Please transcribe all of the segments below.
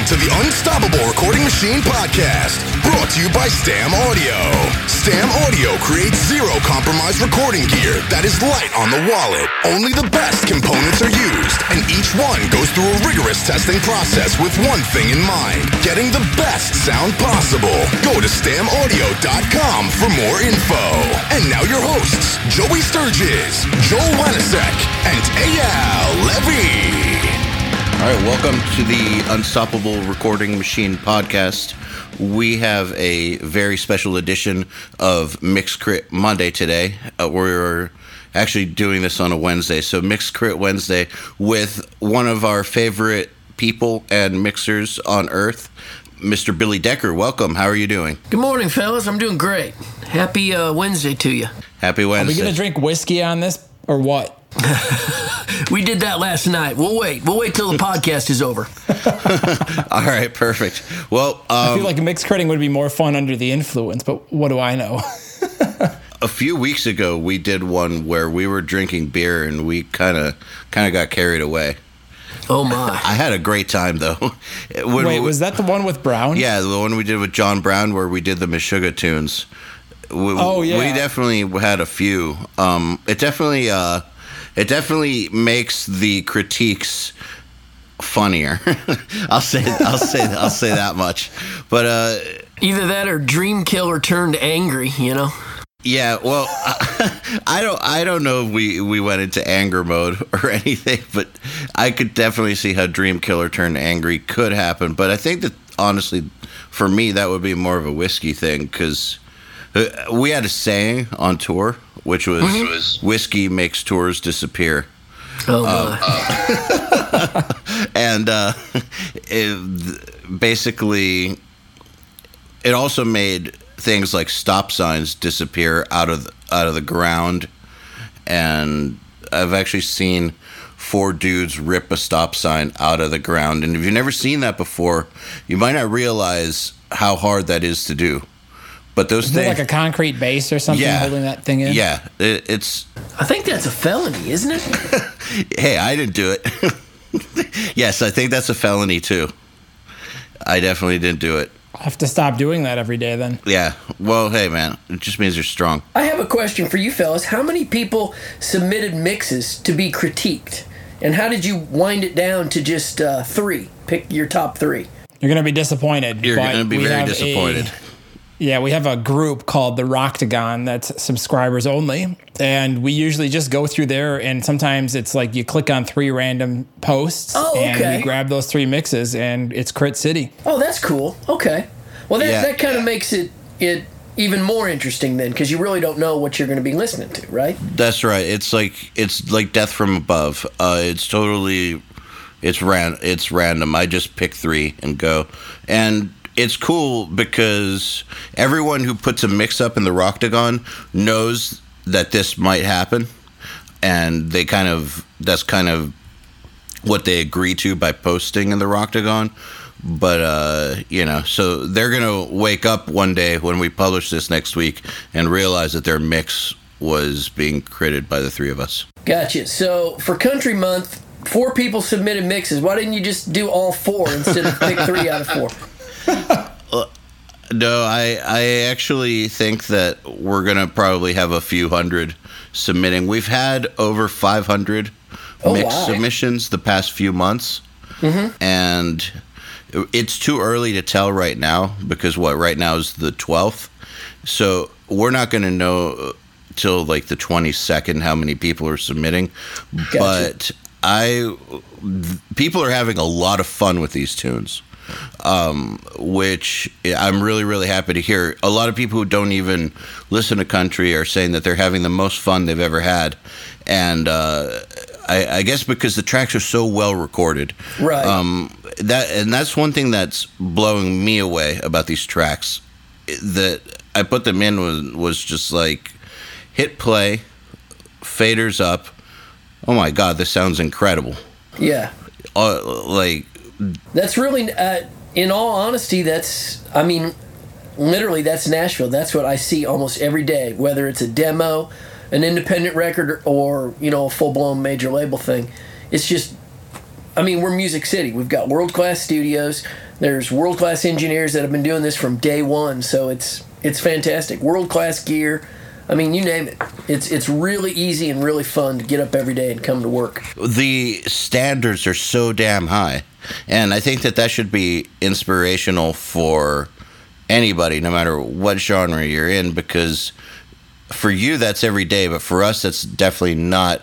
Welcome to the Unstoppable Recording Machine Podcast, brought to you by Stam Audio. Stam Audio creates zero compromise recording gear that is light on the wallet. Only the best components are used, and each one goes through a rigorous testing process with one thing in mind getting the best sound possible. Go to stamaudio.com for more info. And now your hosts, Joey Sturgis, Joel Wanasek, and Eyal Levi. All right, welcome to the Unstoppable Recording Machine podcast. We have a very special edition of Mix Crit Monday today. Uh, we're actually doing this on a Wednesday, so Mix Crit Wednesday with one of our favorite people and mixers on earth, Mr. Billy Decker. Welcome. How are you doing? Good morning, fellas. I'm doing great. Happy uh, Wednesday to you. Happy Wednesday. Are we gonna drink whiskey on this or what? We did that last night. We'll wait. We'll wait till the podcast is over. All right, perfect. Well, I um, feel like mixed critting would be more fun under the influence, but what do I know? a few weeks ago we did one where we were drinking beer and we kind of kind of got carried away. Oh my. I had a great time though. When Wait, we- was that the one with Browne? Yeah, the one we did with John Browne where we did the Meshuggah tunes. We, Oh, yeah. we definitely had a few. Um, it definitely, uh, it definitely makes the critiques funnier. I'll say, I'll say, I'll say that much. But uh, Either that or Dream Killer turned angry, you know? yeah, well, I don't, I don't know if we we went into anger mode or anything, but I could definitely see how Dream Killer turned angry could happen. But I think that honestly, for me, that would be more of a whiskey thing because we had a saying on tour, which was, was whiskey makes tours disappear. Oh um, my. Uh, and uh, it, basically, it also made things like stop signs disappear out of out of the ground. And I've actually seen four dudes rip a stop sign out of the ground. And if you've never seen that before, you might not realize how hard that is to do. But those Is it things, like a concrete base or something yeah, holding that thing in? yeah, it, it's I think that's a felony, isn't it? hey, I didn't do it. yes, I think that's a felony too. I definitely didn't do it. I'll have to stop doing that every day then. Yeah. Well, hey, man, it just means you're strong. I have a question for you fellas. How many people submitted mixes to be critiqued? And how did you wind it down to just uh, three? Pick your top three. You're gonna be disappointed. You're going to be very have a- disappointed. Yeah, we have a group called the Roctagon that's subscribers only, and we usually just go through there. And sometimes it's like you click on three random posts, Oh, and okay. we grab those three mixes, and it's Crit City. Oh, that's cool. Okay. Well, that, Yeah. that kind of makes it it even more interesting then, because you really don't know what you're going to be listening to, right? That's right. It's like it's like death from above. Uh, it's totally, it's ran, it's random. I just pick three and go, and it's cool because everyone who puts a mix up in the Roctagon knows that this might happen, and they kind of that's kind of what they agree to by posting in the Roctagon. But uh, you know, so they're gonna wake up one day when we publish this next week and realize that their mix was being created by the three of us. Gotcha. So for Country Month, four people submitted mixes. Why didn't you just do all four instead of pick three out of four? Uh, no, I I actually think that we're gonna probably have a few hundred submitting. We've had over 500 Oh, mix wow. submissions the past few months, mm-hmm. and it's too early to tell right now because what right now is the 12th, so we're not gonna know uh, till like the 22nd how many people are submitting, but I people are having a lot of fun with these tunes um, which I'm really, really happy to hear. A lot of people who don't even listen to country are saying that they're having the most fun they've ever had, and uh, I, I guess because the tracks are so well recorded, Right. Um, that and that's one thing that's blowing me away about these tracks. That I put them in was was just like hit play, faders up. Oh my god, this sounds incredible. Yeah. Uh, like That's really, uh, in all honesty, that's, I mean, literally, that's Nashville. That's what I see almost every day, whether it's a demo, an independent record, or, you know, a full blown major label thing. It's just, I mean, we're Music City. We've got world class studios. There's world class engineers that have been doing this from day one, so it's it's fantastic. World class gear. I mean, you name it. It's it's really easy and really fun to get up every day and come to work. The standards are so damn high, and I think that that should be inspirational for anybody, no matter what genre you're in, because for you that's every day, but for us that's definitely not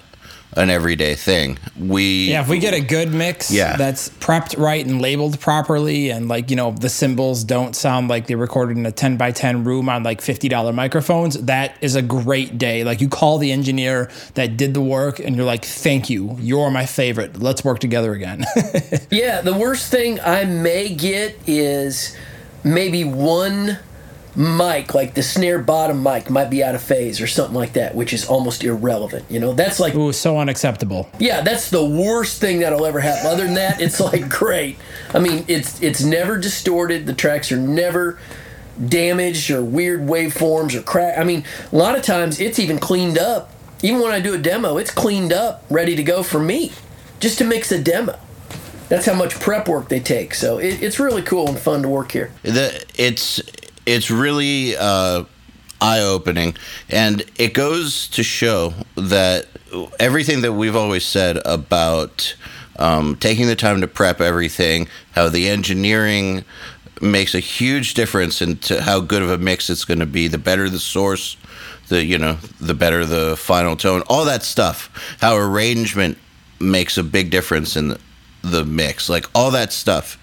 an everyday thing. We Yeah, if we get a good mix Yeah. that's prepped right and labeled properly, and like, you know, the cymbals don't sound like they're recorded in a 10 by 10 room on like $50 microphones, that is a great day. Like, you call the engineer that did the work and you're like, thank you. You're my favorite. Let's work together again. Yeah, the worst thing I may get is maybe one mic, like the snare bottom mic, might be out of phase or something like that, which is almost irrelevant. You know, that's like, Ooh, so unacceptable. yeah, that's the worst thing that'll ever happen. Other than that, it's like great. I mean, it's it's never distorted. The tracks are never damaged or weird waveforms or crack. I mean, a lot of times it's even cleaned up. Even when I do a demo, it's cleaned up, ready to go for me, just to mix a demo. That's how much prep work they take. So it, it's really cool and fun to work here. the, it's it's really uh, eye opening, and it goes to show that everything that we've always said about um, taking the time to prep everything, how the engineering makes a huge difference into how good of a mix it's going to be. The better the source, the you know, the better the final tone. All that stuff. How arrangement makes a big difference in the, the mix. Like all that stuff,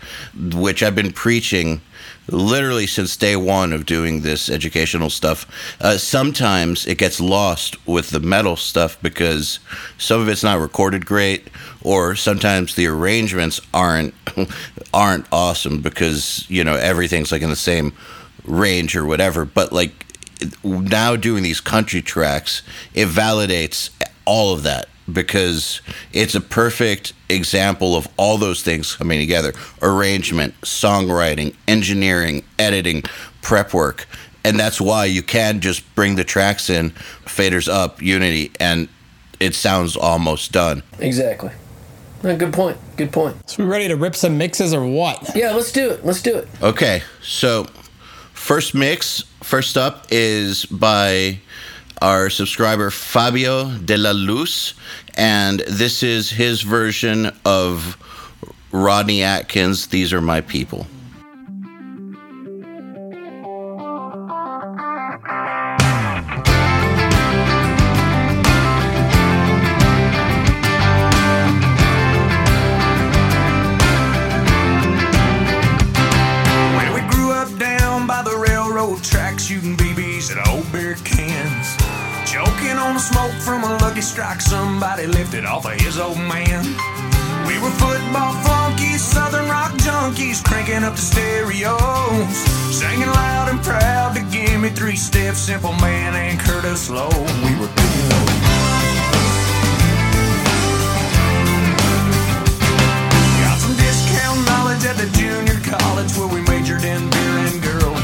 which I've been preaching literally since day one of doing this educational stuff. Uh, sometimes it gets lost with the metal stuff because some of it's not recorded great, or sometimes the arrangements aren't aren't awesome because you know everything's like in the same range or whatever. But like now doing these country tracks, it validates all of that because it's a perfect example of all those things coming together arrangement, songwriting, engineering, editing, prep work. And that's why you can just bring the tracks in, faders up, unity, and it sounds almost done. Exactly. Good point. Good point. So we ready to rip some mixes or what? Yeah, let's do it. Let's do it. Okay, so first mix, first up is by our subscriber Fabio de la Luz, and this is his version of Rodney Atkins. These are my people. Football flunkies, southern rock junkies, cranking up the stereos. Singing loud and proud to give me three steps, Simple Man and Curtis Loew. We were good. Got some discount knowledge at the junior college where we majored in beer and girls.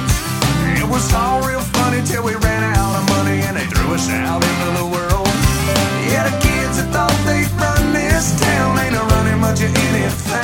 It was all real funny till we ran out of money and they threw us out into the world. Of anything.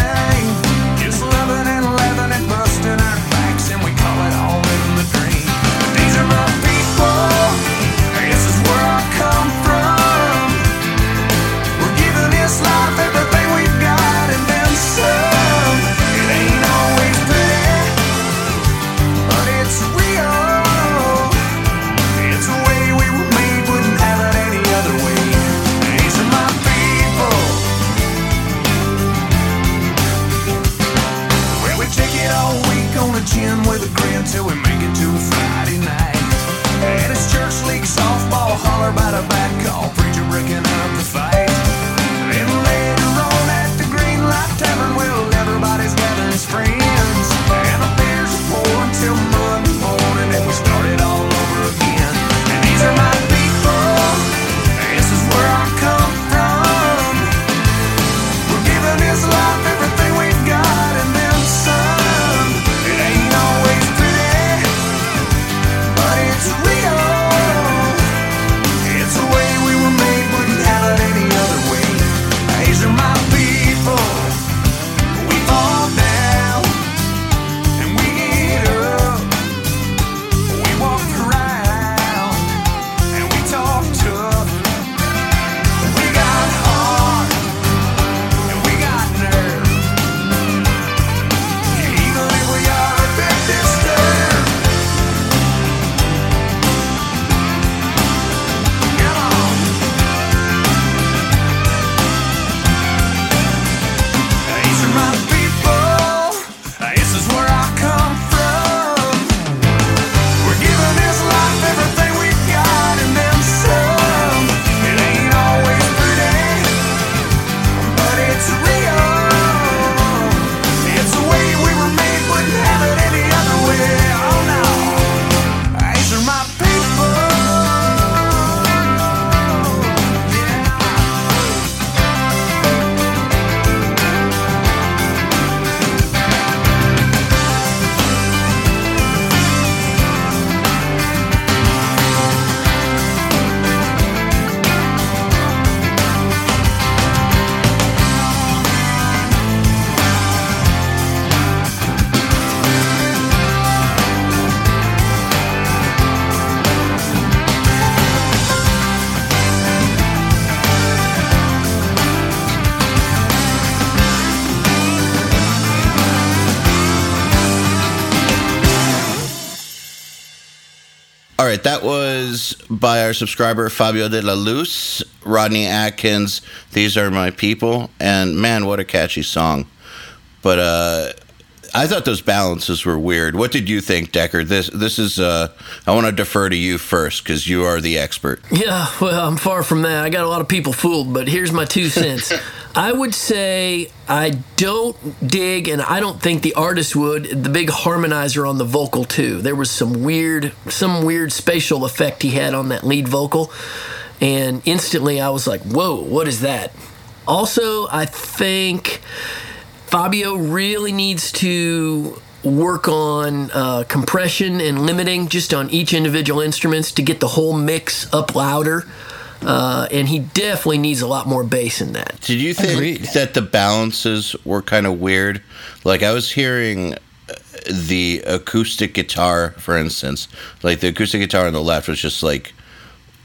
All right, that was by our subscriber Fabio de la Luz, Rodney Atkins. These are my people, and man, what a catchy song! But uh, I thought those balances were weird. What did you think, Decker? This this is. Uh, I want to defer to you first because you are the expert. Yeah, well, I'm far from that. I got a lot of people fooled, but here's my two cents. I would say I don't dig, and I don't think the artist would, the big harmonizer on the vocal too. There was some weird, some weird spatial effect he had on that lead vocal, and instantly I was like, "Whoa, what is that?" Also, I think Fabio really needs to work on uh, compression and limiting just on each individual instruments to get the whole mix up louder. Uh, and he definitely needs a lot more bass in that. Did you think Agreed. that the balances were kind of weird? Like I was hearing uh, the acoustic guitar, for instance, like the acoustic guitar on the left was just like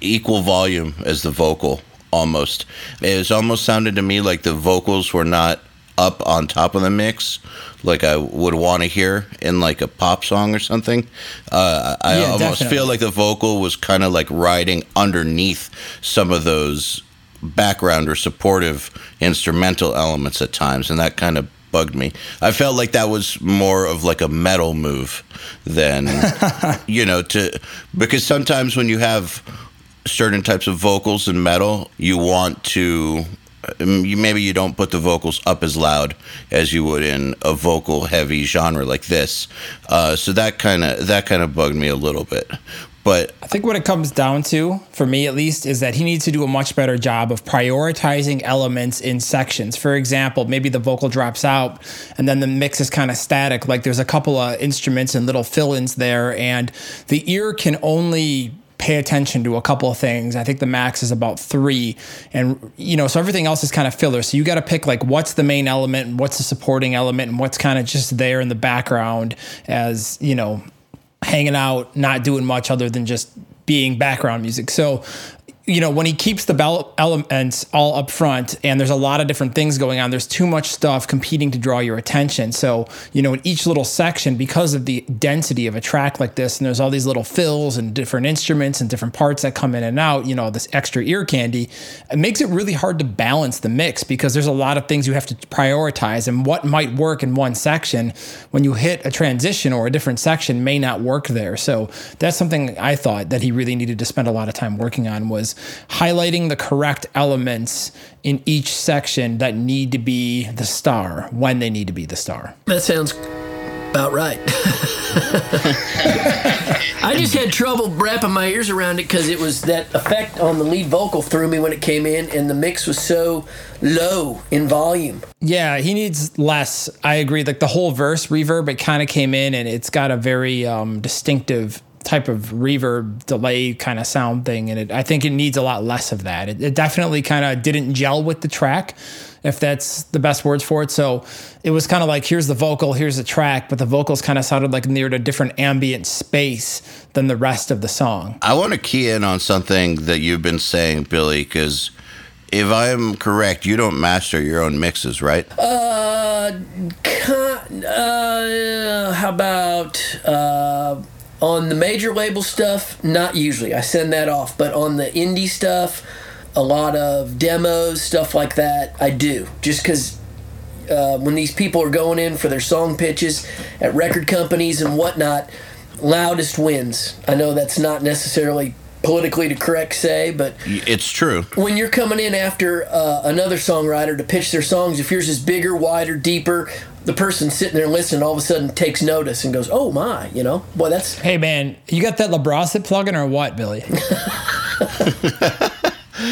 equal volume as the vocal almost. It was almost sounded to me like the vocals were not up on top of the mix like I would want to hear in like a pop song or something. Uh, I Yeah, almost definitely. feel like the vocal was kind of like riding underneath some of those background or supportive instrumental elements at times, and that kind of bugged me. I felt like that was more of like a metal move than you know to because sometimes when you have certain types of vocals in metal, you want to maybe you don't put the vocals up as loud as you would in a vocal heavy genre like this. Uh, so that kind of that kind of bugged me a little bit. But I think what it comes down to, for me at least, is that he needs to do a much better job of prioritizing elements in sections. For example, maybe the vocal drops out and then the mix is kind of static. Like there's a couple of instruments and little fill ins there, and the ear can only pay attention to a couple of things. I think the max is about three. And, you know, so everything else is kind of filler. So you got to pick like what's the main element and what's the supporting element and what's kind of just there in the background as, you know, hanging out, not doing much other than just being background music. So, you know, when he keeps the bell elements all up front and there's a lot of different things going on, there's too much stuff competing to draw your attention. So, you know, in each little section, because of the density of a track like this, and there's all these little fills and different instruments and different parts that come in and out, you know, this extra ear candy, it makes it really hard to balance the mix because there's a lot of things you have to prioritize. And what might work in one section when you hit a transition or a different section may not work there. So that's something I thought that he really needed to spend a lot of time working on was highlighting the correct elements in each section that need to be the star when they need to be the star. That sounds about right. I just had trouble wrapping my ears around it because it was that effect on the lead vocal threw me when it came in, and the mix was so low in volume. Yeah, he needs less. I agree. Like the whole verse reverb, it kind of came in and it's got a very um, distinctive type of reverb delay kind of sound thing. And it, I think it needs a lot less of that. It, it definitely kind of didn't gel with the track, if that's the best words for it. So it was kind of like, here's the vocal, here's the track, but the vocals kind of sounded like near a different ambient space than the rest of the song. I want to key in on something that you've been saying, Billy, because if I'm correct, you don't master your own mixes, right? Uh, con- uh how about uh, on the major label stuff? Not usually. I send that off, but on the indie stuff, a lot of demos, stuff like that, I do. Just because uh, when these people are going in for their song pitches at record companies and whatnot, loudest wins. I know that's not necessarily politically to correct say, but It's true. when you're coming in after uh, another songwriter to pitch their songs, if yours is bigger, wider, deeper, the person sitting there listening all of a sudden takes notice and goes, "Oh my!" You know, boy, that's Hey man, you got that LeBron plug-in or what, Billy?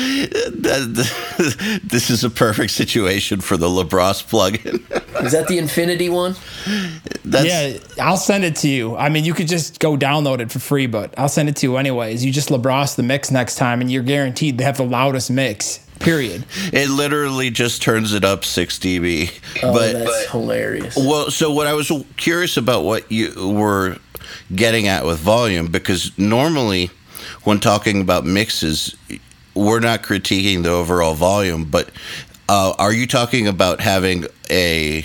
This is a perfect situation for the LeBros plugin. is that the Infinity one? That's, yeah, I'll send it to you. I mean, you could just go download it for free, but I'll send it to you anyways. You just LeBron the mix next time, and you're guaranteed to have the loudest mix. Period. It literally just turns it up 6 dB. Oh, but that's hilarious. Well, so what I was curious about what you were getting at with volume, because normally when talking about mixes, we're not critiquing the overall volume, but uh, are you talking about having a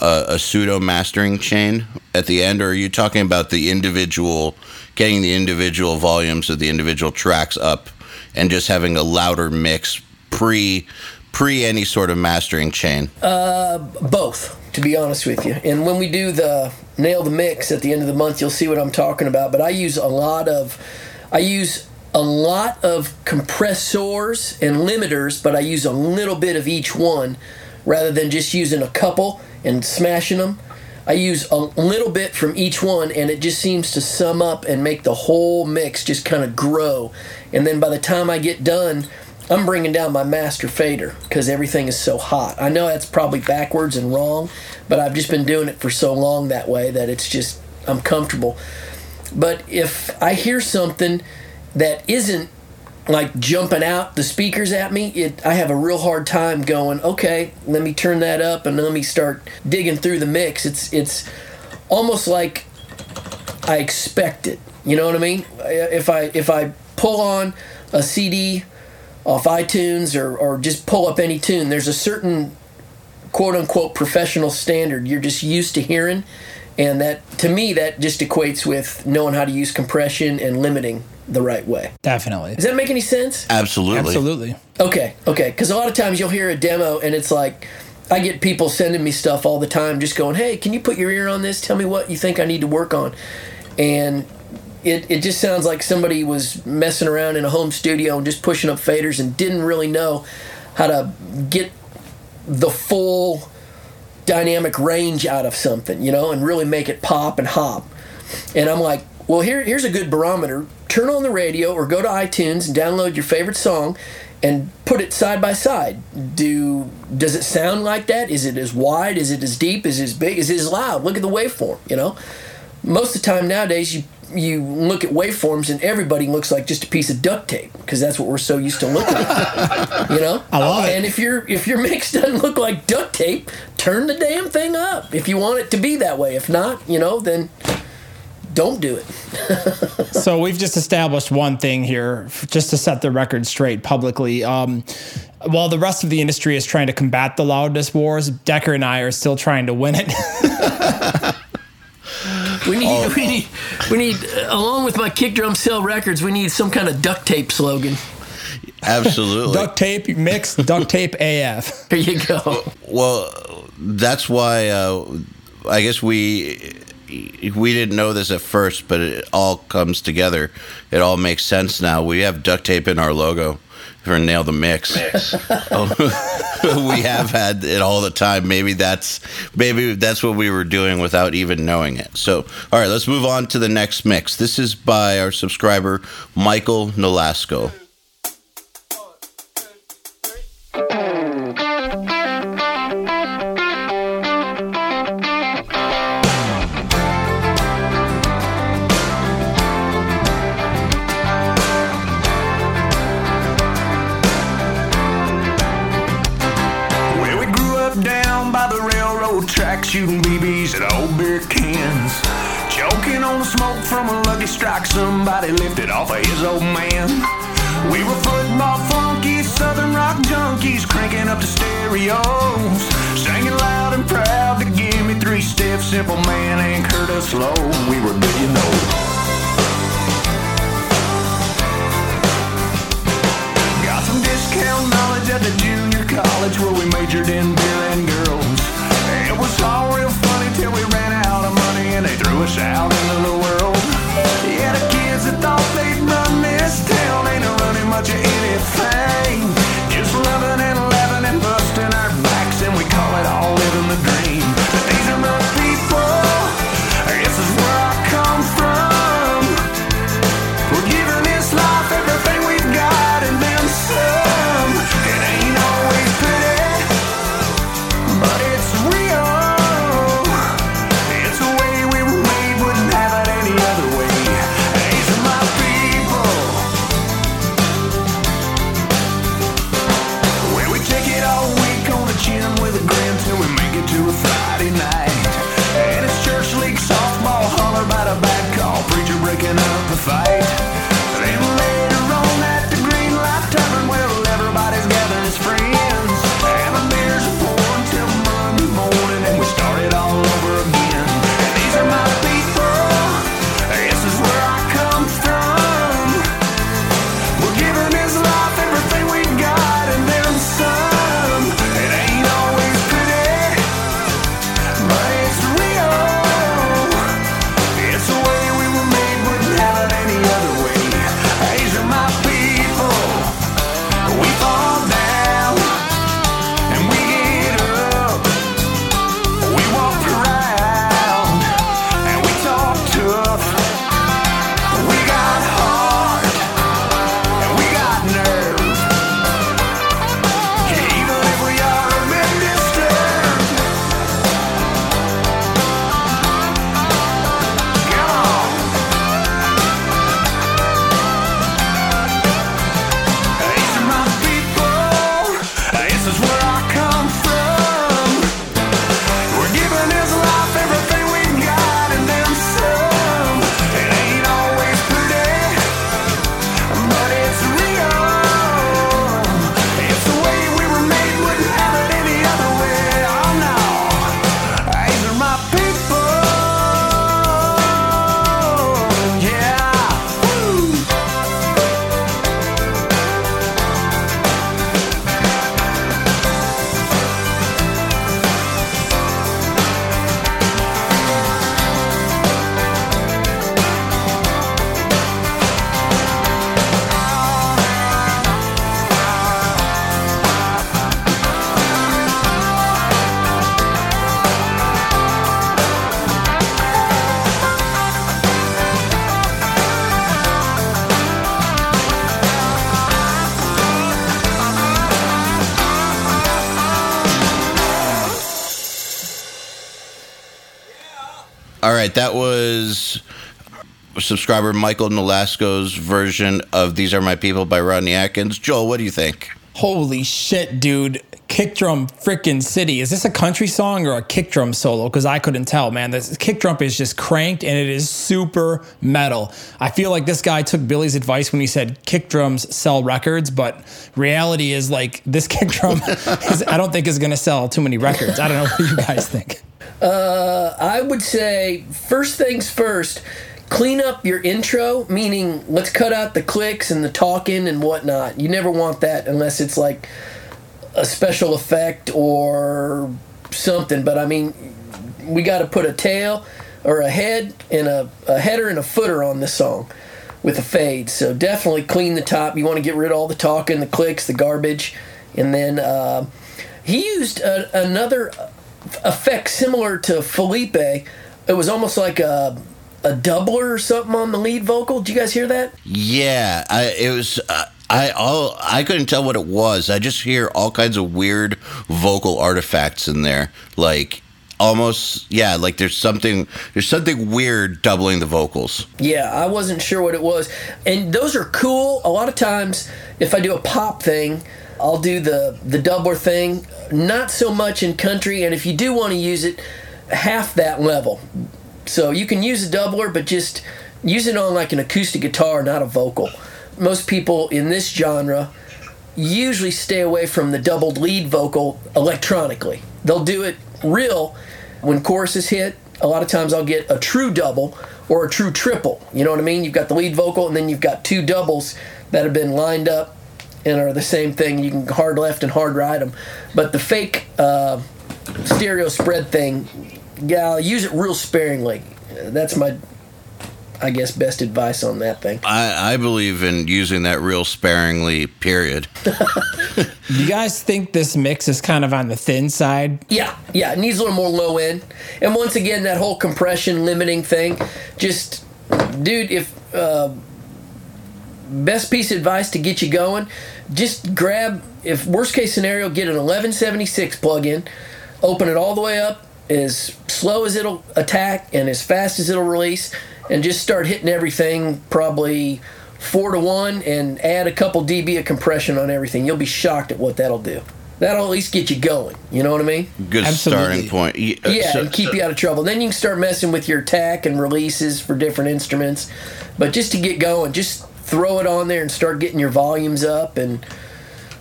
a, a pseudo mastering chain at the end, or are you talking about the individual, getting the individual volumes of the individual tracks up, and just having a louder mix pre pre any sort of mastering chain? Uh, both to be honest with you. And when we do the nail the mix at the end of the month you'll see what i'm talking about. But i use a lot of i use a lot of compressors and limiters but i use a little bit of each one rather than just using a couple and smashing them i use a little bit from each one and it just seems to sum up and make the whole mix just kind of grow. And then by the time i get done I'm bringing down my master fader because everything is so hot. I know that's probably backwards and wrong, but I've just been doing it for so long that way that it's just I'm comfortable. But if I hear something that isn't like jumping out the speakers at me, it I have a real hard time going, okay, let me turn that up and let me start digging through the mix. It's it's almost like I expect it. You know what I mean? If I if I pull on a CD off iTunes or, or just pull up any tune, there's a certain quote unquote professional standard you're just used to hearing. And that, to me, that just equates with knowing how to use compression and limiting the right way. Definitely. Does that make any sense? Absolutely. Absolutely. Okay, okay. Because a lot of times you'll hear a demo and it's like, I get people sending me stuff all the time just going, hey, can you put your ear on this? Tell me what you think I need to work on. And it, it just sounds like somebody was messing around in a home studio and just pushing up faders and didn't really know how to get the full dynamic range out of something, you know, and really make it pop and hop. And I'm like, well, here, here's a good barometer. Turn on the radio or go to iTunes and download your favorite song and put it side by side. Do does it sound like that? Is it as wide? Is it as deep? Is it as big? Is it as loud? Look at the waveform, you know? Most of the time nowadays you you look at waveforms and everybody looks like just a piece of duct tape because that's what we're so used to looking at. You know? I love it. And if your if your mix doesn't look like duct tape, turn the damn thing up if you want it to be that way. If not, you know, then don't do it. So we've just established one thing here, just to set the record straight publicly. Um, while the rest of the industry is trying to combat the loudness wars, Decker and I are still trying to win it. We need, we need, we need, along with my kick drum sell records, we need some kind of duct tape slogan. Absolutely. duct tape mix, duct tape AF. There you go. Well, that's why uh, I guess we we didn't know this at first, but it all comes together. It all makes sense now. We have duct tape in our logo for nail the mix. we have had it all the time. Maybe that's maybe that's what we were doing without even knowing it. So, all right, let's move on to the next mix. This is by our subscriber Michael Nolasco. Somebody lifted off of his old man. We were football funky, southern rock junkies, cranking up the stereos. Singing loud and proud to give me three steps, simple man ain't hurt us low. We were good, you know. Got some discount knowledge at the junior college where we majored in beer and girls. It was all real funny till we ran out of money and they threw us out All right, that was subscriber Michael Nolasco's version of "These Are My People" by Rodney Atkins. Joel, what do you think? Holy shit, dude. Kick drum frickin' city. Is this a country song or a kick drum solo? Because I couldn't tell, man. This kick drum is just cranked and it is super metal. I feel like this guy took Billy's advice when he said kick drums sell records, but reality is like this kick drum is, I don't think is gonna sell too many records. I don't know what you guys think. Uh, I would say first things first. Clean up your intro, meaning let's cut out the clicks and the talking and whatnot. You never want that unless it's like a special effect or something. But I mean, we got to put a tail or a head and a, a header and a footer on this song with a fade. So definitely clean the top. You want to get rid of all the talking, the clicks, the garbage, and then uh, he used a, another effect similar to Felipe. It was almost like a a doubler or something on the lead vocal. Do you guys hear that? Yeah, I, it was. Uh, I all I couldn't tell what it was. I just hear all kinds of weird vocal artifacts in there, like almost yeah, like there's something there's something weird doubling the vocals. Yeah, I wasn't sure what it was. And those are cool. A lot of times, if I do a pop thing, I'll do the the doubler thing. Not so much in country. And if you do want to use it, half that level. So you can use a doubler, but just use it on like an acoustic guitar, not a vocal. Most people in this genre usually stay away from the doubled lead vocal electronically. They'll do it real when choruses hit. A lot of times I'll get a true double or a true triple. You know what I mean? You've got the lead vocal and then you've got two doubles that have been lined up and are the same thing. You can hard left and hard right them. But the fake uh, stereo spread thing, yeah, I'll use it real sparingly. That's my, I guess, best advice on that thing. I, I believe in using that real sparingly. Period. You guys think this mix is kind of on the thin side? Yeah, yeah, it needs a little more low end. And once again, that whole compression limiting thing, just, dude, if uh, best piece of advice to get you going, just grab, if worst case scenario, get an 1176 plug in, open it all the way up as slow as it'll attack and as fast as it'll release, and just start hitting everything probably four to one and add a couple dB of compression on everything. You'll be shocked at what that'll do. That'll at least get you going. You know what I mean? Good Absolutely. starting point. Y- uh, Yeah, so- and keep you out of trouble. Then you can start messing with your attack and releases for different instruments. But just to get going, just throw it on there and start getting your volumes up and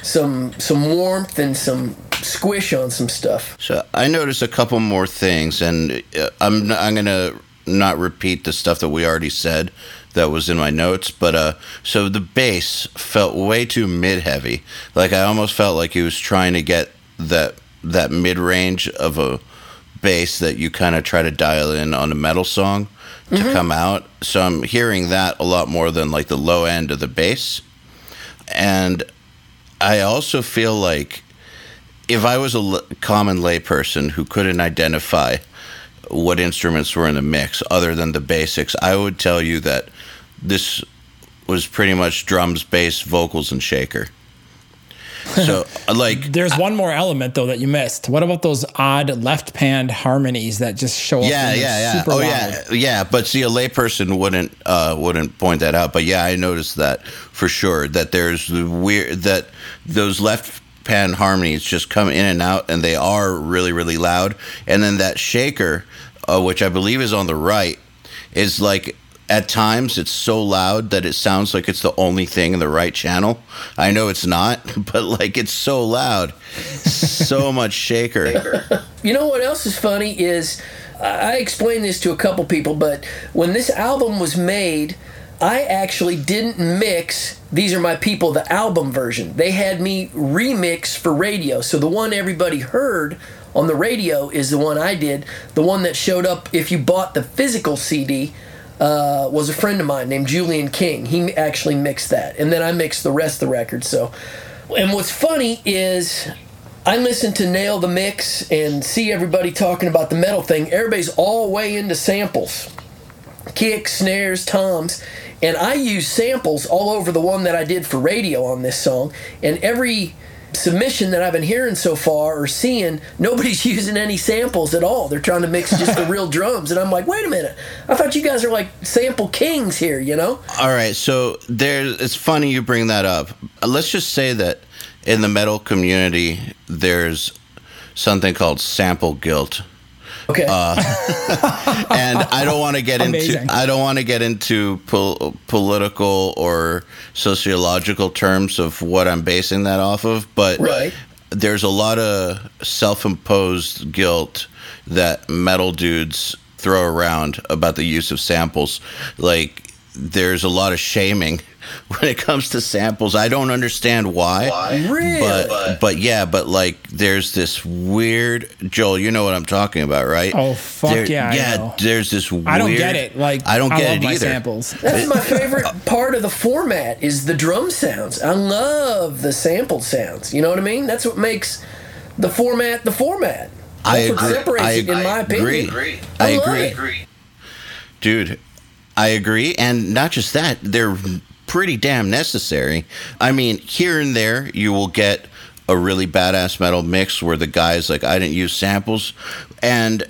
some some warmth and some squish on some stuff. So I noticed a couple more things, and uh, I'm I'm gonna not repeat the stuff that we already said that was in my notes, but uh, so the bass felt way too mid heavy. Like I almost felt like he was trying to get that that mid range of a bass that you kind of try to dial in on a metal song to come out. So I'm hearing that a lot more than like the low end of the bass, and I also feel like if I was a l- common layperson who couldn't identify what instruments were in the mix other than the basics, I would tell you that this was pretty much drums, bass, vocals, and shaker. So, like, There's one more element though that you missed. What about those odd left panned harmonies that just show up? yeah, yeah, yeah. Oh, loud? yeah, yeah. But see, a layperson wouldn't uh, wouldn't point that out. But yeah, I noticed that for sure. That there's the weird that those left pan harmonies just come in and out, and they are really, really loud. And then that shaker, uh, which I believe is on the right, is like at times it's so loud that it sounds like it's the only thing in the right channel. I know it's not, but like it's so loud, so much shaker. You know what else is funny is I I explained this to a couple people, but when this album was made, I actually didn't mix These Are My People, the album version. They had me remix for radio. So the one everybody heard on the radio is the one I did. The one that showed up if you bought the physical CD uh, was a friend of mine named Julian King. He actually mixed that. And then I mixed the rest of the record. So, and what's funny is I listen to Nail the Mix and see everybody talking about the metal thing. Everybody's all way into samples kicks, snares, toms. And I use samples all over the one that I did for radio on this song. And every submission that I've been hearing so far or seeing, nobody's using any samples at all. They're trying to mix just the real drums, and I'm like, wait a minute, I thought you guys are like sample kings here, you know? All right, so there's, It's funny you bring that up. Uh, Let's just say that in the metal community, there's something called sample guilt, Okay. Uh, and I don't want to get into. I don't want to get into pol- political or sociological terms of what I'm basing that off of, but Right. there's a lot of self-imposed guilt that metal dudes throw around about the use of samples. Like there's a lot of shaming when it comes to samples. I don't understand why. Really? But but yeah, but like there's this weird Joel, you know what I'm talking about, right? Oh, fuck yeah, I yeah, know. there's this weird I don't get it. Like I don't get love it my either. samples. That's my favorite part of the format is the drum sounds. I love the sampled sounds. You know what I mean? That's what makes the format the format. That's I what agree. separates I it, in my agree. opinion. I love agree. it. Dude, I agree. And not just that, they're pretty damn necessary. I mean, here and there, you will get a really badass metal mix where the guy's like, I didn't use samples. And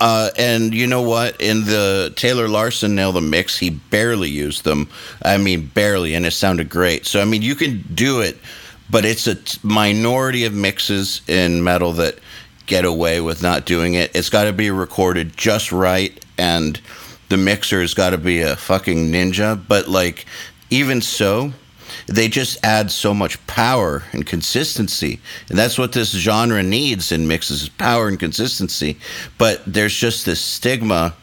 uh, and you know what? In the Taylor Larson nail the mix, he barely used them. I mean, barely, and it sounded great. So I mean, you can do it, but it's a t- minority of mixes in metal that get away with not doing it. It's got to be recorded just right, and the mixer's got to be a fucking ninja. But like, even so, they just add so much power and consistency and that's what this genre needs in mixes power and consistency but there's just this stigma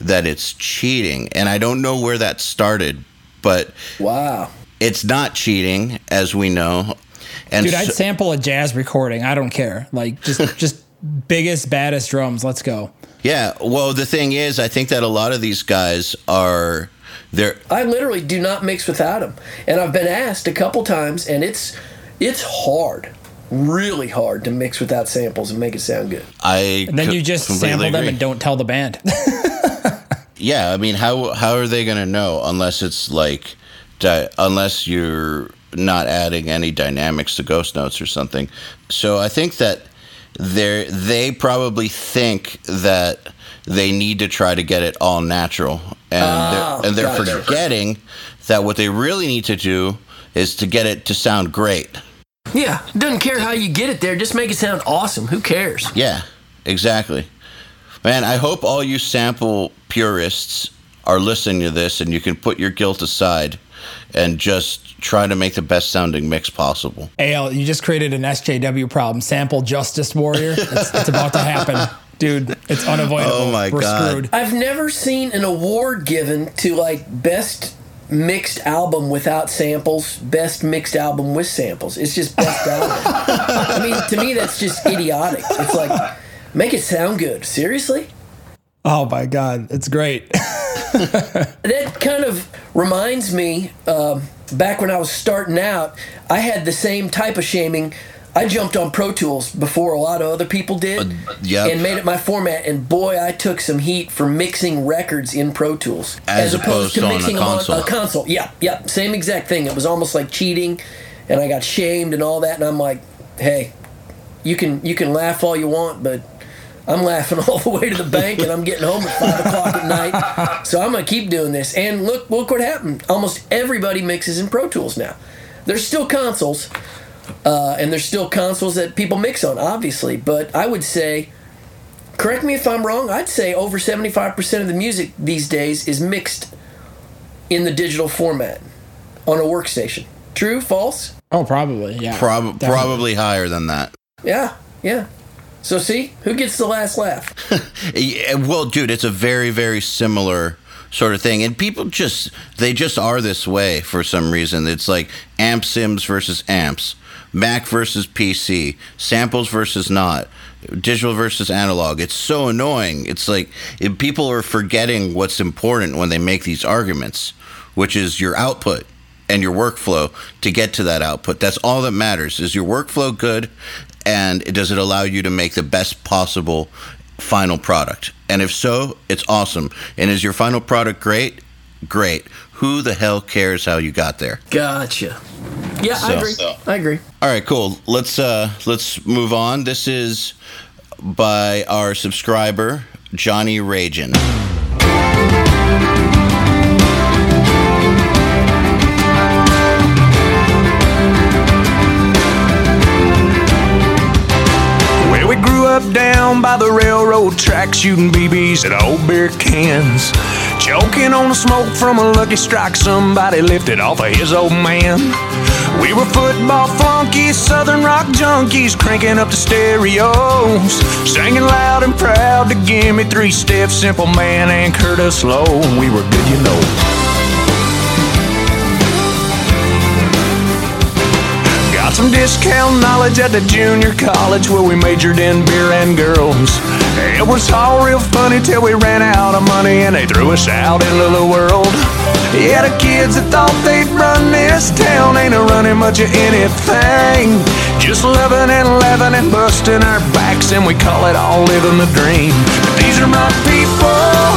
that it's cheating and i don't know where that started but Wow. it's not cheating as we know and Dude, I'd so- sample a jazz recording. I don't care. Like just just biggest baddest drums. Let's go. yeah well the thing is i think that a lot of these guys are they're I literally do not mix without them. And I've been asked a couple times and it's it's hard. Really hard to mix without samples and make it sound good. i And then you just completely sample them agree. and don't tell the band. Yeah, I mean, how how are they going to know unless it's like, di- unless you're not adding any dynamics to ghost notes or something? So I think that they they probably think that they need to try to get it all natural, and Ah, they're, and they're gotcha. forgetting that what they really need to do is to get it to sound great. Yeah, doesn't care how you get it there, just make it sound awesome. Who cares? Yeah, exactly. Man, I hope all you sample purists are listening to this and you can put your guilt aside and just try to make the best sounding mix possible. Eyal, you just created an SJW problem. Sample Justice Warrior. It's, it's about to happen. Dude, it's unavoidable. Oh my We're God. screwed. I've never seen an award given to like best mixed album without samples, best mixed album with samples. It's just best album. I mean, to me, that's just idiotic. It's like, make it sound good. Seriously? Oh my God. It's great. That kind of reminds me, um, back when I was starting out, I had the same type of shaming. I jumped on Pro Tools before a lot of other people did, yep. and made it my format. And boy, I took some heat for mixing records in Pro Tools As opposed to on a console. on a console. Yeah, yeah, same exact thing. It was almost like cheating, and I got shamed and all that. And I'm like, hey, you can you can laugh all you want, but I'm laughing all the way to the bank, and I'm getting home at five o'clock at night. So I'm gonna keep doing this. And look, look what happened. Almost everybody mixes in Pro Tools now. There's still consoles, uh, and there's still consoles that people mix on, obviously. But I would say, correct me if I'm wrong. I'd say over 75% of the music these days is mixed in the digital format on a workstation. True? False? Oh, probably. Yeah. Prob- probably higher than that. Yeah, yeah. So see, who gets the last laugh? Yeah, well, dude, it's a very, very similar sort of thing. And people just, they just are this way for some reason. It's like amp sims versus amps, Mac versus PC, samples versus not, digital versus analog. It's so annoying. It's like people are forgetting what's important when they make these arguments, which is your output and your workflow to get to that output. That's all that matters. Is your workflow good and does it allow you to make the best possible final product? And if so, it's awesome. And is your final product great? Great. who the hell cares how you got there? Gotcha. Yeah, I agree. so. I agree. All right, cool. Let's uh let's move on. This is by our subscriber Johnny Ragin. Down by the railroad track, shooting BBs at old beer cans. Choking on the smoke from a lucky strike somebody lifted off of his old man. We were football flunkies, southern rock junkies, cranking up the stereos. Singing loud and proud to give me three steps, simple man, and Curtis Loew. We were good, you know. Got some discount knowledge at the junior college where we majored in beer and girls. It was all real funny till we ran out of money and they threw us out into the world. Yeah, the kids that thought they'd run this town ain't a running much of anything. Just loving and laughing and busting our backs and we call it all living the dream. But these are my people.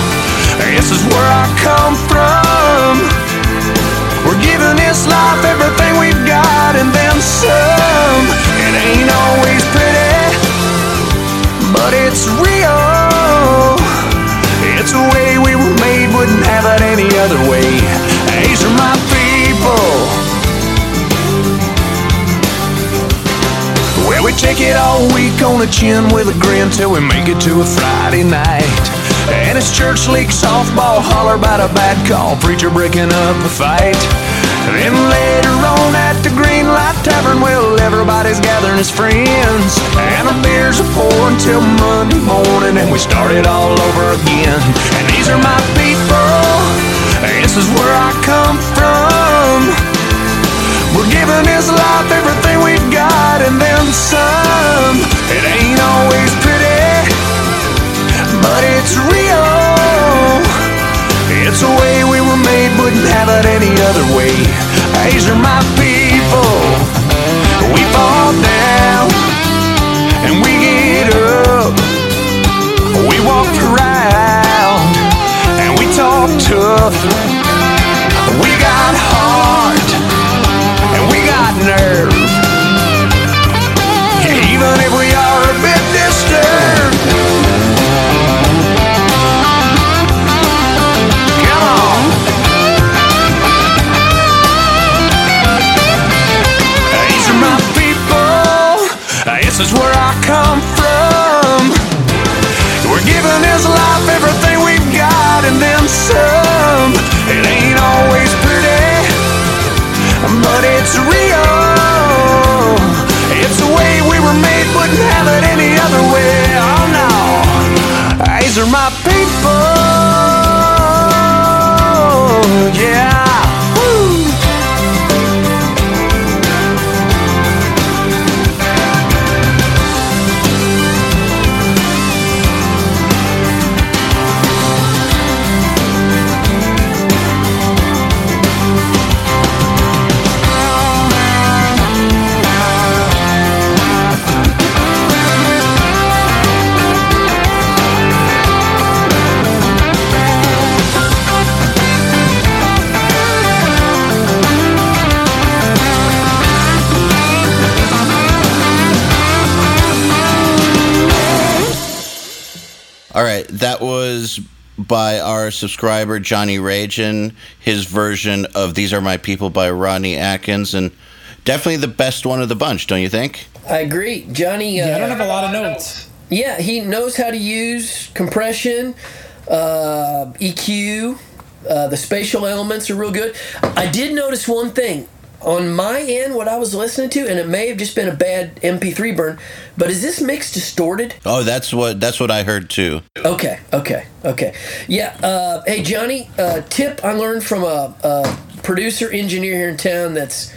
This is where I come from. Giving this life everything we've got and then some. It ain't always pretty, but it's real. It's the way we were made, wouldn't have it any other way. These are my people. Well, we take it all week on the chin with a grin till we make it to a Friday night. And it's church league softball, holler about a bad call, preacher breaking up a fight. Then later on at the Green Light Tavern, well, everybody's gathering as friends. And the beers are pouring till Monday morning, and we start it all over again. And these are my people, this is where I come from. We're giving this life everything we've got and then some. It ain't always pretty, but it's real. It's the way we were made, wouldn't have it any other way. These are my people. We fall down and we get up. We walk around and we talk tough. Subscriber Johnny Ragin, his version of "These Are My People" by Rodney Atkins, and definitely the best one of the bunch, don't you think? I agree. Johnny, uh, Yeah, I don't have a lot of notes. Yeah, he knows how to use compression, uh, EQ. Uh, the spatial elements are real good. I did notice one thing on my end, what I was listening to, and it may have just been a bad MP3 burn, but is this mix distorted? Oh, that's what that's what I heard too. Okay, okay, okay. Yeah. Uh, hey, Johnny. Uh, tip I learned from a, a producer engineer here in town that's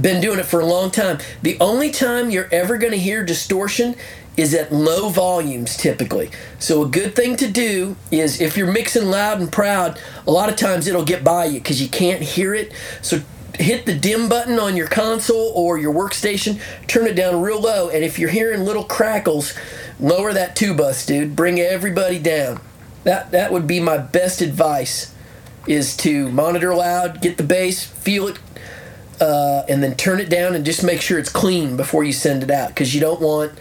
been doing it for a long time. The only time you're ever going to hear distortion is at low volumes typically. So a good thing to do is if you're mixing loud and proud, a lot of times it'll get by you because you can't hear it. So hit the dim button on your console or your workstation, turn it down real low, and if you're hearing little crackles, lower that two bus, dude. Bring everybody down. That that would be my best advice is to monitor loud, get the bass, feel it, uh, and then turn it down and just make sure it's clean before you send it out because you don't want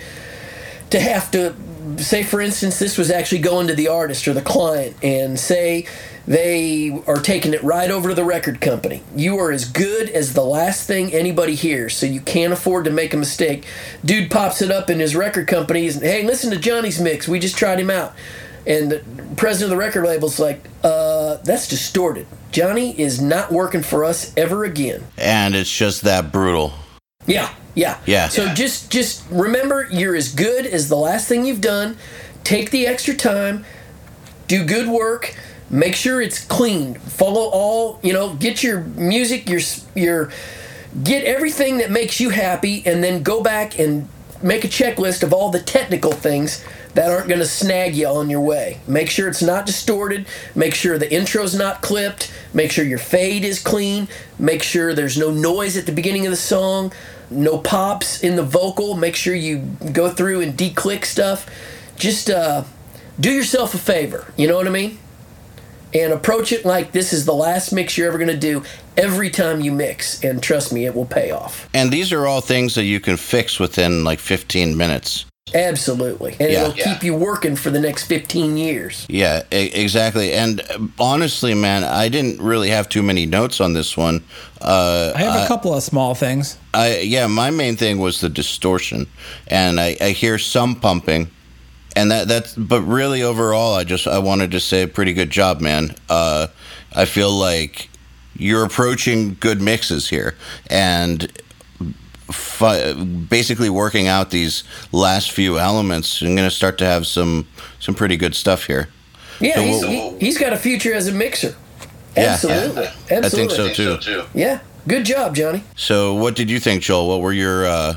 to have to say for instance this was actually going to the artist or the client and say they are taking it right over to the record company. You are as good as the last thing anybody hears so you can't afford to make a mistake. Dude pops it up in his record company. And hey listen to johnny's mix. We just tried him out. And the president of the record label's like uh, that's distorted. Johnny is not working for us ever again. And it's just that brutal. yeah, yeah, Yeah. So just just remember, you're as good as the last thing you've done. Take the extra time, do good work, make sure it's clean. Follow all, you know, get your music, your your get everything that makes you happy, and then go back and make a checklist of all the technical things that aren't going to snag you on your way. Make sure it's not distorted. Make sure the intro's not clipped. Make sure your fade is clean. Make sure there's no noise at the beginning of the song, no pops in the vocal. Make sure you go through and declick stuff. Just uh, do yourself a favor. You know what I mean? And approach it like this is the last mix you're ever going to do every time you mix. And trust me, it will pay off. And these are all things that you can fix within like 15 minutes. Absolutely. And Yeah. it'll keep you working for the next 15 years. Yeah, e- exactly. And uh, honestly, man, I didn't really have too many notes on this one. Uh, I have a couple of small things. I yeah, my main thing was the distortion, and I, I hear some pumping, and that that's. But really, overall, I just I wanted to say pretty good job, man. Uh, I feel like you're approaching good mixes here, and fi- basically working out these last few elements. I'm gonna start to have some some pretty good stuff here. Yeah, So he's, what- he, he's got a future as a mixer. Yeah, Absolutely. yeah. I think so too. Yeah. Good job, Johnny. So, what did you think, Joel? What were your uh,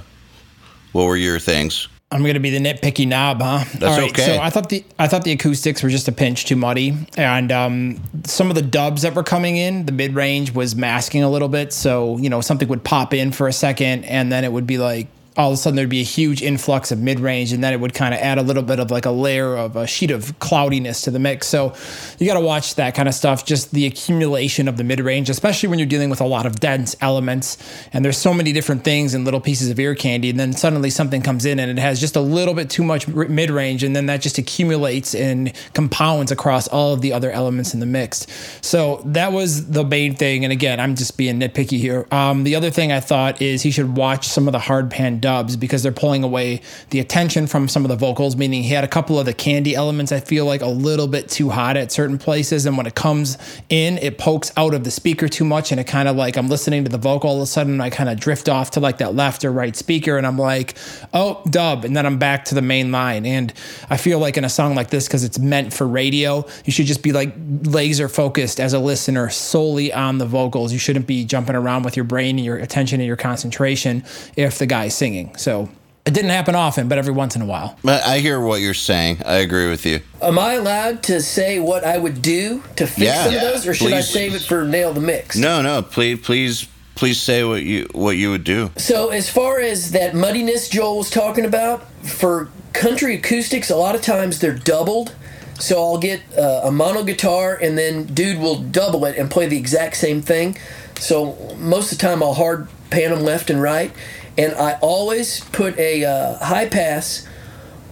what were your things? I'm gonna be the nitpicky knob, huh? That's okay. So I thought the I thought the acoustics were just a pinch too muddy, and um, some of the dubs that were coming in, the mid range was masking a little bit. So you know something would pop in for a second, and then it would be like all of a sudden there'd be a huge influx of mid range, and then it would kind of add a little bit of like a layer of a sheet of cloudiness to the mix. So you got to watch that kind of stuff. Just the accumulation of the mid range, especially when you're dealing with a lot of dense elements, and there's so many different things and little pieces of ear candy, and then suddenly something comes in and it has just a little bit too much mid range, and then that just accumulates and compounds across all of the other elements in the mix. So that was the main thing. And again, I'm just being nitpicky here. Um, the other thing I thought is he should watch some of the hard pan dubs because they're pulling away the attention from some of the vocals, meaning he had a couple of the candy elements I feel like a little bit too hot at certain places. And when it comes in, it pokes out of the speaker too much. And it kind of like I'm listening to the vocal, all of a sudden I kind of drift off to like that left or right speaker. And I'm like, oh, dub. And then I'm back to the main line. And I feel like in a song like this, because it's meant for radio, you should just be like laser focused as a listener solely on the vocals. You shouldn't be jumping around with your brain and your attention and your concentration if the guy's singing. So it didn't happen often, but every once in a while. I hear what you're saying. I agree with you. Am I allowed to say what I would do to fix Yeah. some of those, or should I save it for nail the mix? No, no, please, please, please say what you what you would do. So as far as that muddiness Joel was talking about, for country acoustics, a lot of times they're doubled. So I'll get uh, a mono guitar, and then dude will double it and play the exact same thing. So most of the time I'll hard pan them left and right, and I always put a uh, high pass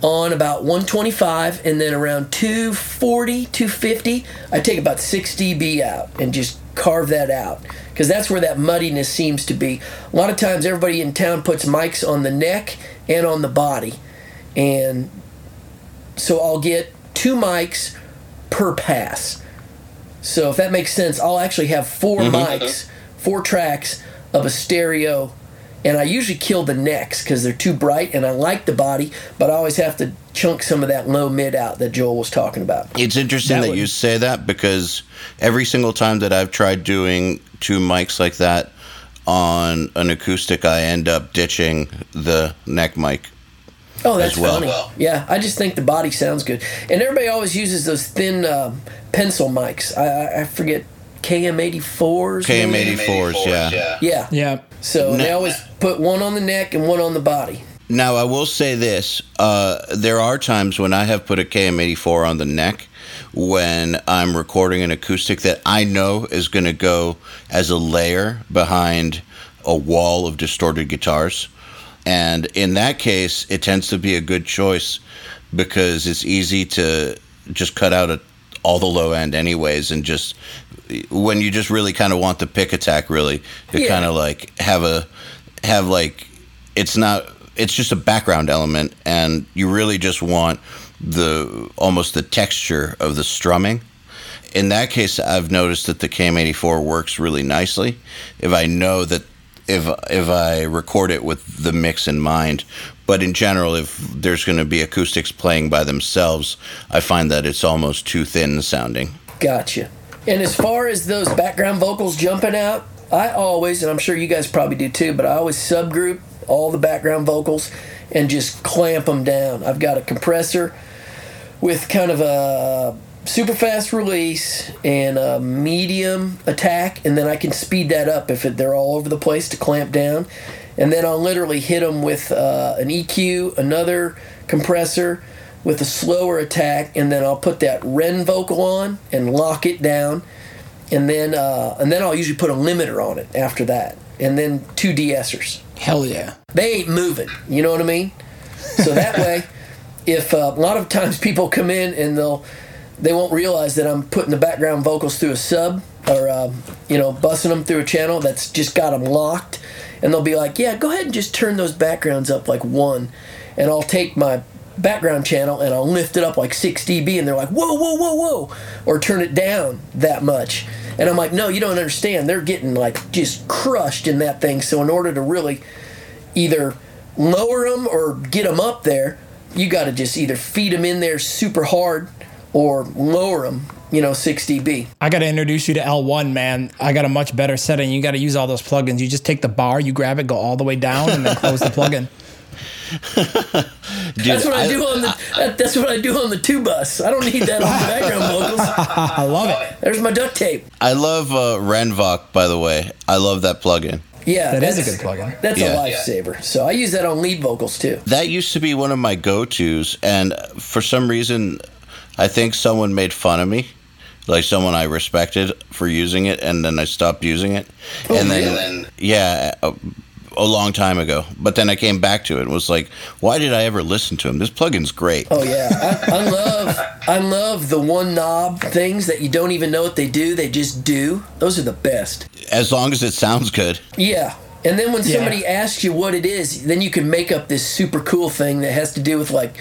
on about 125 and then around 240 250 i take about 6 db out and just carve that out because that's where that muddiness seems to be. A lot of times everybody in town puts mics on the neck and on the body and so i'll get two mics per pass. So if that makes sense i'll actually have 4 mics four tracks of a stereo and I usually kill the necks because they're too bright, and I like the body, but I always have to chunk some of that low mid out that Joel was talking about. It's interesting That that, would- you say that because every single time that I've tried doing two mics like that on an acoustic, I end up ditching the neck mic. Oh, that's As well. funny. Yeah, I just think the body sounds good, and everybody always uses those thin um pencil mics. I, I, I forget KM84s. KM84s, yeah. Yeah. Yeah. So they No. always put one on the neck and one on the body. Now, I will say this: uh, there are times when I have put a KM84 on the neck, when I'm recording an acoustic that I know is going to go as a layer behind a wall of distorted guitars. And in that case, it tends to be a good choice because it's easy to just cut out a, all the low end anyways and just when you just really kind of want the pick attack really to Yeah. kind of like have a have like it's not it's just a background element and you really just want the almost the texture of the strumming in that case i've noticed that the km84 works really nicely if i know that if if i record it with the mix in mind but in general if there's going to be acoustics playing by themselves i find that it's almost too thin sounding Gotcha. And as far as those background vocals jumping out, I always, and I'm sure you guys probably do too, but I always subgroup all the background vocals and just clamp them down. I've got a compressor with kind of a super fast release and a medium attack, and then I can speed that up if they're all over the place to clamp down. And then I'll literally hit them with uh, an EQ, another compressor with a slower attack, and then I'll put that Ren vocal on and lock it down, and then uh, and then I'll usually put a limiter on it after that, and then two de-essers Hell yeah. they ain't moving. You know what I mean? So that way, if uh, a lot of times people come in and they'll they won't realize that I'm putting the background vocals through a sub or um, you know bussing them through a channel that's just got them locked, and they'll be like, "Yeah, go ahead and just turn those backgrounds up like one," and I'll take my background channel and I'll lift it up like 6 dB and they're like whoa whoa whoa whoa or turn it down that much and I'm like no you don't understand they're getting like just crushed in that thing so in order to really either lower them or get them up there, you got to just either feed them in there super hard or lower them, you know, 6 dB. I got to introduce you to L1, man. I got a much better setting. You got to use all those plugins. You just take the bar, you grab it, go all the way down, and then close the plugin. Dude, That's what I, do on the that, that's what I do on the two bus. I don't need that on the background vocals. I love it. There's my duct tape. I love uh, Renvoc, by the way. I love that plugin. Yeah, That is a that's- good plugin. That's Yeah. a lifesaver. So I use that on lead vocals too. That used to be one of my go-tos, and for some reason, I think someone made fun of me, like someone I respected for using it, and then I stopped using it. and then, really? yeah, a, a long time ago. But then I came back to it and was like, why did I ever listen to him? This plugin's great. Oh yeah, I, I love I love the one knob things that you don't even know what they do. They just do. Those are the best. As long as it sounds good. Yeah. And then when Yeah. somebody asks you what it is, then you can make up this super cool thing that has to do with like,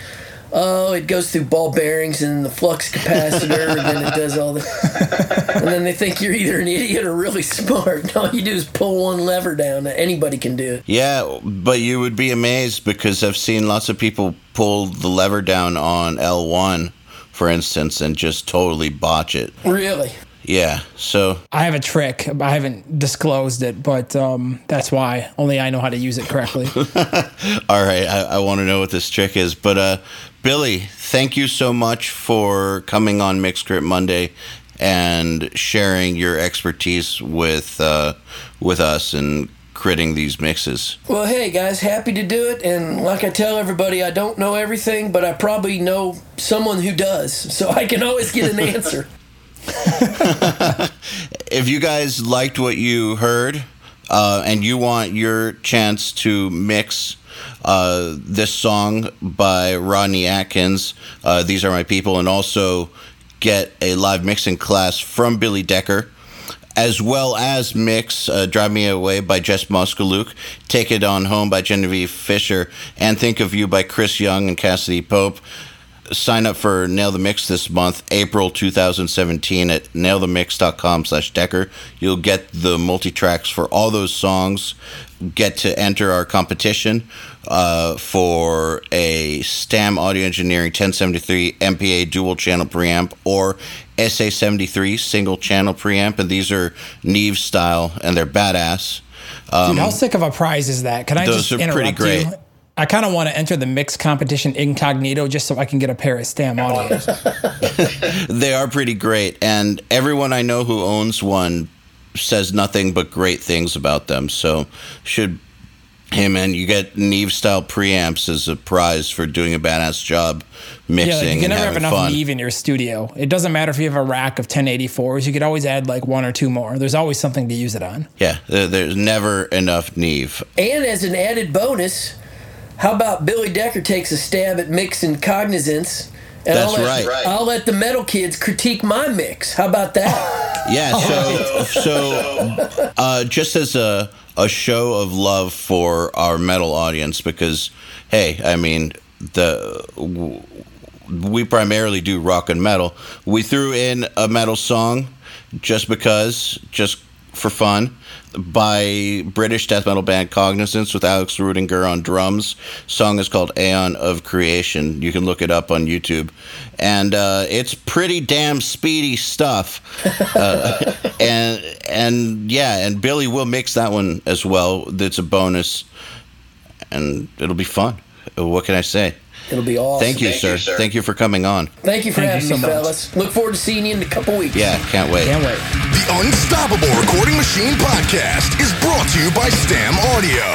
oh, it goes through ball bearings and the flux capacitor, and then it does all the. And then they think you're either an idiot or really smart. All you do is pull one lever down. Anybody can do it. Yeah, but you would be amazed because I've seen lots of people pull the lever down on L1, for instance, and just totally botch it. Really. Yeah, so I have a trick. I haven't disclosed it, but um, that's why. Only I know how to use it correctly. All right, I, I want to know what this trick is. But uh, Billy, thank you so much for coming on Mixcrit Monday and sharing your expertise with uh, with us and critting these mixes. Well, hey guys, happy to do it. And like I tell everybody, I don't know everything, but I probably know someone who does. So I can always get an answer. If you guys liked what you heard uh, and you want your chance to mix uh, this song by Rodney Atkins, uh, These Are My People, and also get a live mixing class from Billy Decker, as well as mix uh, Drive Me Away by Jess Moskaluke, Take It On Home by Genevieve Fisher, and Think of You by Chris Young and Cassadee Pope sign up for Nail the Mix this month, April 2017 at nailthemix.com slash Decker. You'll get the multi-tracks for all those songs, get to enter our competition uh, for a STAM Audio Engineering 1073 MPA dual channel preamp or SA73 single channel preamp. And these are Neve style and they're badass. Dude, how sick of a prize is that? Can I Um, those just are interrupt pretty great. you? I kind of want to enter the mix competition incognito just so I can get a pair of Stam audios. They are pretty great, and everyone I know who owns one says nothing but great things about them. So should Hey man, you get Neve style preamps as a prize for doing a badass job mixing Yeah, like you can and never have enough fun. Neve in your studio. It doesn't matter if you have a rack of 1084s. You could always add like one or two more. There's always something to use it on. Yeah, there's never enough Neve. And as an added bonus, how about Billy Decker takes a stab at mixing cognizance? And That's I'll let, right. I'll let the metal kids critique my mix. How about that? Yeah, so so uh, just as a a show of love for our metal audience, because hey, I mean the w- we primarily do rock and metal. We threw in a metal song just because, just for fun, by British death metal band Cognizance with Alex Rudinger on drums. Song is called Aeon of Creation. You can look it up on YouTube, and uh, it's pretty damn speedy stuff. Uh, and and yeah, and Billy will mix that one as well. That's a bonus, and it'll be fun. What can I say? It'll be awesome. Thank you, sir. Thank you for coming on. Thank you for Thank having you so me, much. fellas. Look forward to seeing you in a couple weeks. Yeah, can't wait. Can't wait. The Unstoppable Recording Machine Podcast is brought to you by Stam Audio.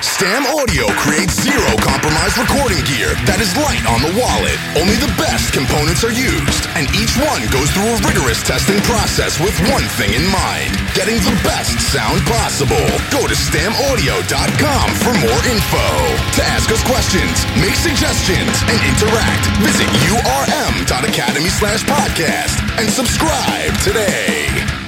Stam Audio creates zero compromise recording gear that is light on the wallet. Only the best components are used, and each one goes through a rigorous testing process with one thing in mind getting the best sound possible. Go to stamaudio.com for more info. To ask us questions, make suggestions, and interact, visit urm.academy slash podcast and subscribe today.